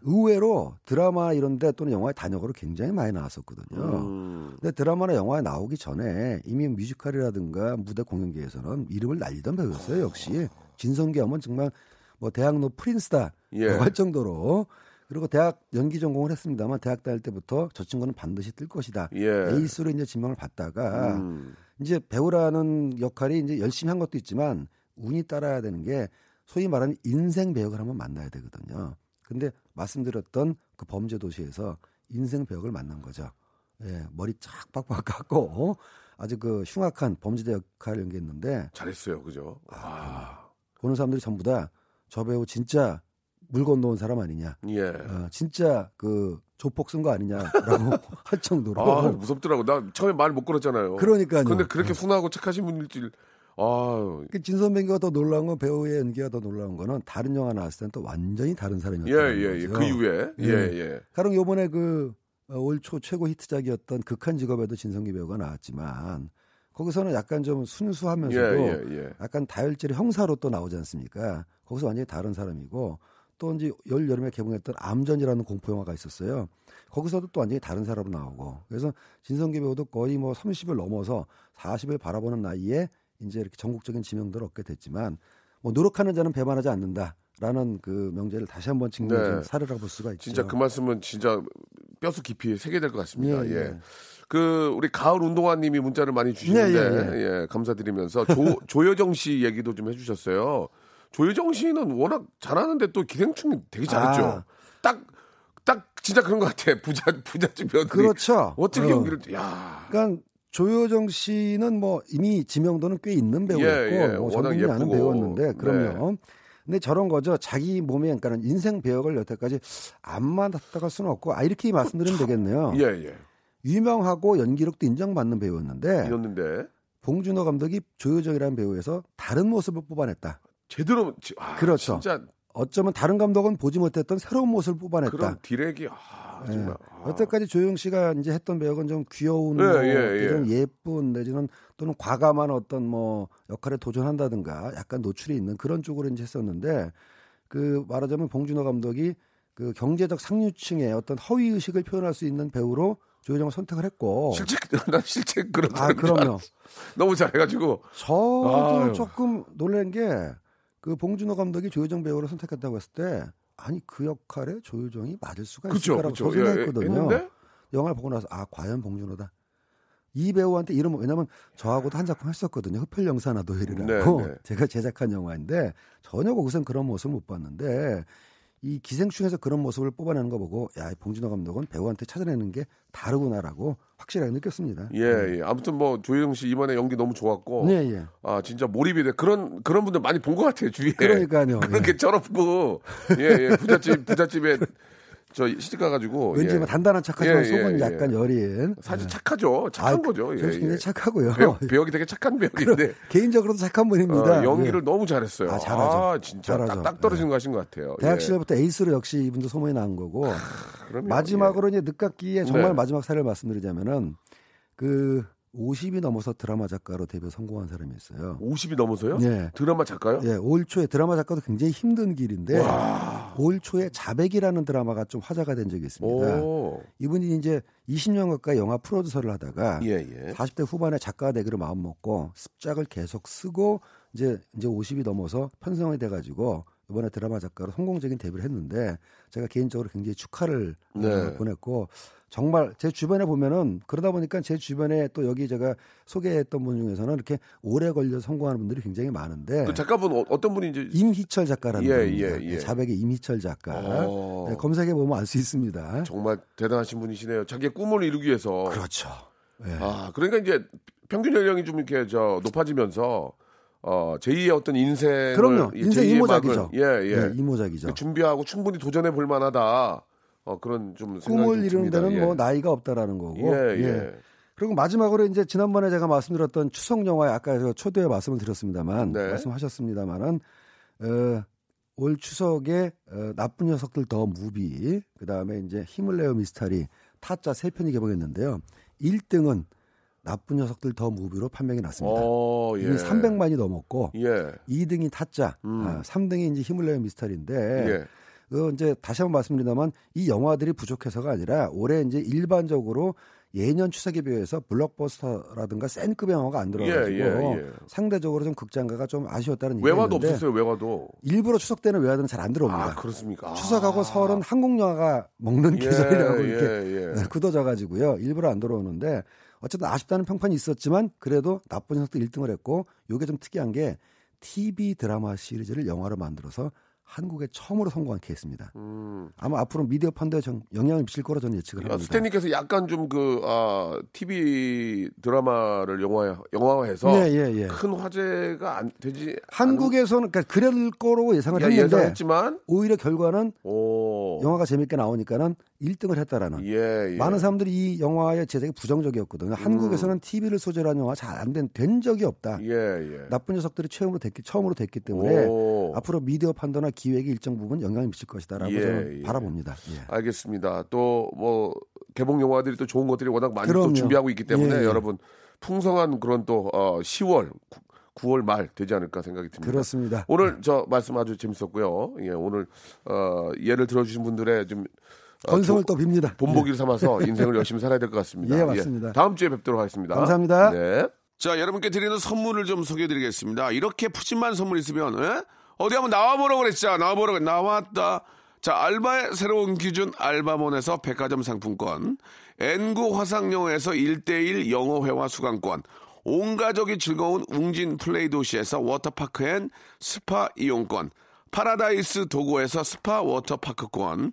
의외로 드라마 이런데 또는 영화의 단역으로 굉장히 많이 나왔었거든요. 음. 근데 드라마나 영화에 나오기 전에 이미 뮤지컬이라든가 무대 공연계에서는 이름을 날리던 배우였어요. 역시 진성기 하면 정말 뭐 대학로 프린스다 예. 할 정도로 그리고 대학 연기 전공을 했습니다만 대학 다닐 때부터 저 친구는 반드시 뜰 것이다. 예. 에이스로 이제 지명을 받다가 음. 이제 배우라는 역할이 이제 열심히 한 것도 있지만 운이 따라야 되는 게 소위 말하는 인생 배역을 한번 만나야 되거든요. 근데 말씀드렸던 그 범죄 도시에서 인생 배역을 만난 거죠. 예, 머리 쫙 빡빡 깎고 아주 그 흉악한 범죄자 역할을 연기했는데 잘했어요. 그죠? 아. 보는 사람들이 전부 다 저 배우 진짜 물 건너온 사람 아니냐, 예. 어, 진짜 그 조폭 쓴 거 아니냐라고 *laughs* 할 정도로. 아, 무섭더라고. 나 처음에 말 못 걸었잖아요. 그러니까요. 근데 그렇게 순하고 착하신 분일 줄. 아, 그 진선배가 더 놀라운 건 배우의 연기가 더 놀라운 거는 다른 영화 나왔을 때는 또 완전히 다른 예, 사람이었다는 예, 예. 거죠. 그 이후에. 예, 예. 예. 가령 요번에 그 올 초 최고 히트작이었던 극한 직업에도 진성기 배우가 나왔지만 거기서는 약간 좀 예, 순수하면서도 예, 예. 약간 다혈질의 형사로 또 나오지 않습니까? 거기서 완전히 다른 사람이고 또 이제 열 여름에 개봉했던 암전이라는 공포 영화가 있었어요. 거기서도 또 완전히 다른 사람으로 나오고 그래서 진성기 배우도 거의 뭐 30을 넘어서 40을 바라보는 나이에 이제 이렇게 전국적인 지명도를 얻게 됐지만 뭐 노력하는 자는 배반하지 않는다 라는 그 명제를 다시 한번 증명한 네. 사례라고 볼 수가 있죠. 진짜 그 말씀은 진짜 뼈수 깊이 새겨야 될 것 같습니다. 예, 예. 예. 그 우리 가을 운동화님이 문자를 많이 주시는데 예, 예, 감사드리면서 조, *laughs* 조여정 씨 얘기도 좀 해주셨어요. 조여정 씨는 워낙 잘하는데 또 기생충이 되게 잘했죠. 아. 딱딱 진짜 그런 것 같아. 부자 부잣집 며느리. 그렇죠. 어떻게 어. 연기를 야. 그러니까 조효정 씨는 뭐 이미 지명도는 꽤 있는 배우였고 예, 예. 뭐 워낙 전국민이 아는. 배우였는데 그럼요. 네. 근데 저런 거죠. 자기 몸에 그러니까는 인생 배역을 여태까지 안 맡았다갈 수는 없고 아 이렇게 말씀드리면 되겠네요. 예, 예. 유명하고 연기력도 인정받는 배우였는데 이었는데 봉준호 감독이 조효정이라는 배우에서 다른 모습을 뽑아냈다. 제대로 지- 아, 그렇죠. 진짜 어쩌면 다른 감독은 보지 못했던 새로운 모습을 뽑아냈다. 그런 디렉이 아, 예. 정말 아. 여태까지 조영 씨가 이제 했던 배역은 좀 귀여운, 예, 뭐, 예, 예. 좀 예쁜 내지는 또는 과감한 어떤 뭐 역할에 도전한다든가 약간 노출이 있는 그런 쪽으로 이제 했었는데 그 말하자면 봉준호 감독이 그 경제적 상류층의 어떤 허위 의식을 표현할 수 있는 배우로 조효정을 선택을 했고 실제 *laughs* 난 실제 그런 아 그럼요. *laughs* 너무 잘해가지고 저도 아유. 조금 놀란 게 그 봉준호 감독이 조효정 배우를 선택했다고 했을 때 아니 그 역할에 조효정이 맞을 수가 그렇죠, 있을까라고. 저 예, 예. 생각했거든요. 했는데 영화를 보고 나서 아 과연 봉준호다. 이 배우한테 이름 왜냐면 저하고도 한 작품 했었거든요. 흡혈 영사나 노엘이라고 네, 네. *laughs* 제가 제작한 영화인데 전혀 거기서는 그런 모습을 못 봤는데 이 기생충에서 그런 모습을 뽑아내는 거 보고 야이 봉준호 감독은 배우한테 찾아내는 게 다르구나라고 확실하게 느꼈습니다. 예, 예. 아무튼 뭐 조혜정 씨 이번에 연기 너무 좋았고 네, 예. 아 진짜 몰입이 돼 그런 그런 분들 많이 본 것 같아요 주위에 그러니까요. *laughs* 그런 예. 게 철없고 예, 예. 부잣집 부잣집에 저 시집 가가지고 왠지 예. 뭐 단단한 척하지만 예, 속은 예, 약간 예. 여린. 사실 예. 착하죠 착한 아, 거죠 예, 저 굉장히 예. 착하고요. 배역, *laughs* 배역이 되게 착한 배역인데 개인적으로도 착한 분입니다. 어, 연기를 예. 너무 잘했어요 아, 잘하죠. 아, 진짜 잘하죠. 딱, 예. 거 하신 것 같아요 대학 예. 시절부터 에이스로 역시 이분도 소문이 난 거고 그럼요. 마지막으로 이제 늦깎이에 정말 네. 마지막 사례를 말씀드리자면은 그 50이 넘어서 드라마 작가로 데뷔 성공한 사람이 있어요. 50이 넘어서요 예. 드라마 작가요 예, 올 초에 드라마 작가도 굉장히 힘든 길인데 와. 올 초에 자백이라는 드라마가 좀 화제가 된 적이 있습니다. 오. 이분이 이제 20년 가까이 영화 프로듀서를 하다가 예, 예. 40대 후반에 작가가 되기로 마음 먹고 습작을 계속 쓰고 이제 이제 50이 넘어서 편성이 돼 가지고 이번에 드라마 작가로 성공적인 데뷔를 했는데 제가 개인적으로 굉장히 축하를 어, 네. 보냈고 정말 제 주변에 보면은 그러다 보니까 제 주변에 또 여기 제가 소개했던 분 중에서는 이렇게 오래 걸려 서 성공하는 분들이 굉장히 많은데 그 작가분 어, 어떤 분인지 임희철 작가라는 예, 분입니다. 예, 예. 자백의 임희철 작가 어. 네, 검색해 보면 알 수 있습니다. 정말 대단하신 분이시네요. 자기의 꿈을 이루기 위해서. 그렇죠. 예. 아, 그러니까 이제 평균 연령이 좀 이렇게 저 높아지면서 어, 제2의 어떤 인생을 그럼요. 이 인생 제2의 이모작이죠. 예, 예. 네, 이모작이죠. 그 준비하고 충분히 도전해 볼 만하다. 어, 그런 좀 꿈을 좀 이루는. 데는 예. 뭐 나이가 없다라는 거고. 예, 예. 그리고 마지막으로 이제 지난번에 제가 말씀드렸던 추석 영화에 아까 저 초대에 말씀을 드렸습니다만 네. 말씀하셨습니다만은 어, 올 추석에 어, 나쁜 녀석들 더 무비 그다음에 이제 힘을 내어 미스터리 타짜 세 편이 개봉했는데요. 1등은 나쁜 녀석들 더 무비로 판명이 났습니다. 어, 예. 이미 300만이 넘었고 예. 2등이 타짜, 음. 아, 3등이 이제 힘을 내요 미스터리인데 예. 그 이제 다시 한번 말씀드리다만 이 영화들이 부족해서가 아니라 올해 이제 일반적으로 예년 추석에 비해서 블록버스터라든가 센 급의 영화가 안 들어가지고 예, 예, 예. 상대적으로 좀 극장가가 좀 아쉬웠다는 얘기가 외화도 있는데 없었어요. 외화도. 일부러 추석 때는 외화들은 잘 안 들어옵니다. 아, 그렇습니까? 추석하고 설은 한국 영화가 먹는 예, 계절이라고 이렇게 예, 예. *laughs* 굳어져가지고요. 일부러 안 들어오는데 어쨌든 아쉽다는 평판이 있었지만 그래도 나쁜 녀석도 1등을 했고 이게 좀 특이한 게 TV 드라마 시리즈를 영화로 만들어서 한국에 처음으로 성공한 케이스입니다. 음. 아마 앞으로 미디어 판도에 정- 영향을 미칠 거로 저는 예측을 아, 합니다. 스탠리께서 약간 좀 그, 아, TV 드라마를 영화, 영화화해서 네, 예, 예. 큰 화제가 안 되지. 한국에서는 그러니까 그럴 거로 예상을 않- 예, 했는데 예상했지만, 오히려 결과는 오. 영화가 재밌게 나오니까는 1등을 했다라는 예, 예. 많은 사람들이 이 영화의 제작이 부정적이었거든요. 한국에서는 TV를 소재로 한 영화 잘 안 된 된 적이 없다. 예, 예. 나쁜 녀석들이 처음으로 됐기 처음으로 됐기 때문에 오. 앞으로 미디어 판도나 기획이 일정 부분 영향을 미칠 것이다라고 예, 저는 예. 바라봅니다. 예. 알겠습니다. 또 뭐 개봉 영화들이 또 좋은 것들이 워낙 많이 또 그럼요. 준비하고 있기 때문에 예, 예. 여러분 풍성한 그런 또 어, 10월, 9, 월 말 되지 않을까 생각이 듭니다. 그렇습니다. 오늘 저 말씀 아주 재밌었고요. 예, 오늘 어, 예를 들어주신 분들의 좀 어, 건승을 조- 또 빕니다. 본보기를 삼아서 *laughs* 인생을 열심히 살아야 될 것 같습니다. 예, 맞습니다. 다음 주에 뵙도록 하겠습니다. 감사합니다. 네. 자, 여러분께 드리는 선물을 좀 소개해 드리겠습니다. 이렇게 푸짐한 선물 있으면 에? 어디 한번 나와보라고 그랬죠. 나와보라고 나왔다. 자, 알바의 새로운 기준 알바몬에서 백화점 상품권, N구 화상영어에서 1대1 영어회화 수강권, 온 가족이 즐거운 웅진 플레이 도시에서 워터파크 and 스파 이용권, 파라다이스 도고에서 스파 워터파크권,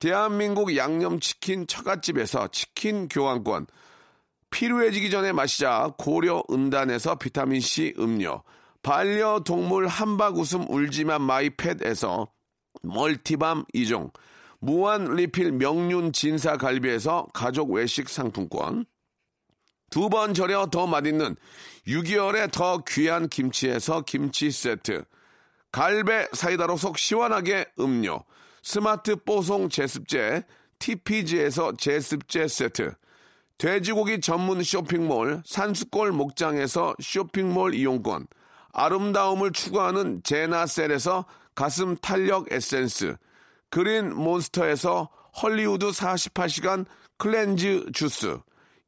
대한민국 양념치킨 처갓집에서 치킨 교환권, 필요해지기 전에 마시자. 고려 은단에서 비타민C 음료, 반려동물 한박 웃음 울지만 마이팻에서 멀티밤 2종, 무한 리필 명륜 진사 갈비에서 가족 외식 상품권, 두 번 절여 더 맛있는 6개월에 더 귀한 김치에서 김치 세트, 갈배 사이다로 속 시원하게 음료, 스마트 뽀송 제습제, TPG에서 제습제 세트, 돼지고기 전문 쇼핑몰 산수골 목장에서 쇼핑몰 이용권, 아름다움을 추구하는 제나셀에서 가슴 탄력 에센스, 그린 몬스터에서 헐리우드 48시간 cleanse 주스,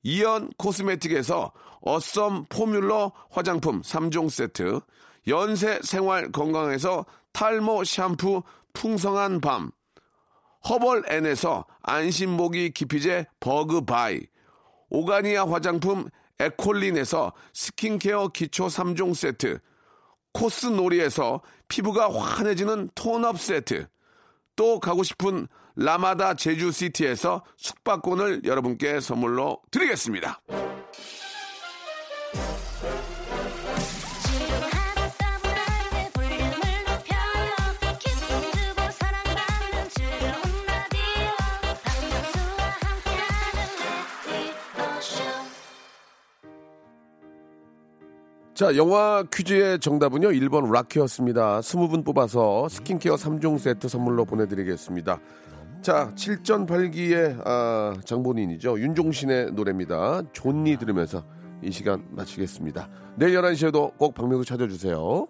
이연 코스메틱에서 어썸 포뮬러 화장품 3종 세트, 연세 생활 건강에서 탈모 샴푸 풍성한 밤, 허벌 앤에서 안심모기 기피제 버그 바이, 오가니아 화장품 에콜린에서 스킨케어 기초 3종 세트, 코스놀이에서 피부가 환해지는 tone-up 세트, 또 가고 싶은 라마다 제주시티에서 숙박권을 여러분께 선물로 드리겠습니다. 자, 영화 퀴즈의 정답은요, 1번 락키였습니다. 20분 뽑아서 스킨케어 3종 세트 선물로 보내드리겠습니다. 자, 7전 8기의 아, 장본인이죠. 윤종신의 노래입니다. 존니 들으면서 이 시간 마치겠습니다. 내일 11시에도 꼭 박명수 찾아주세요.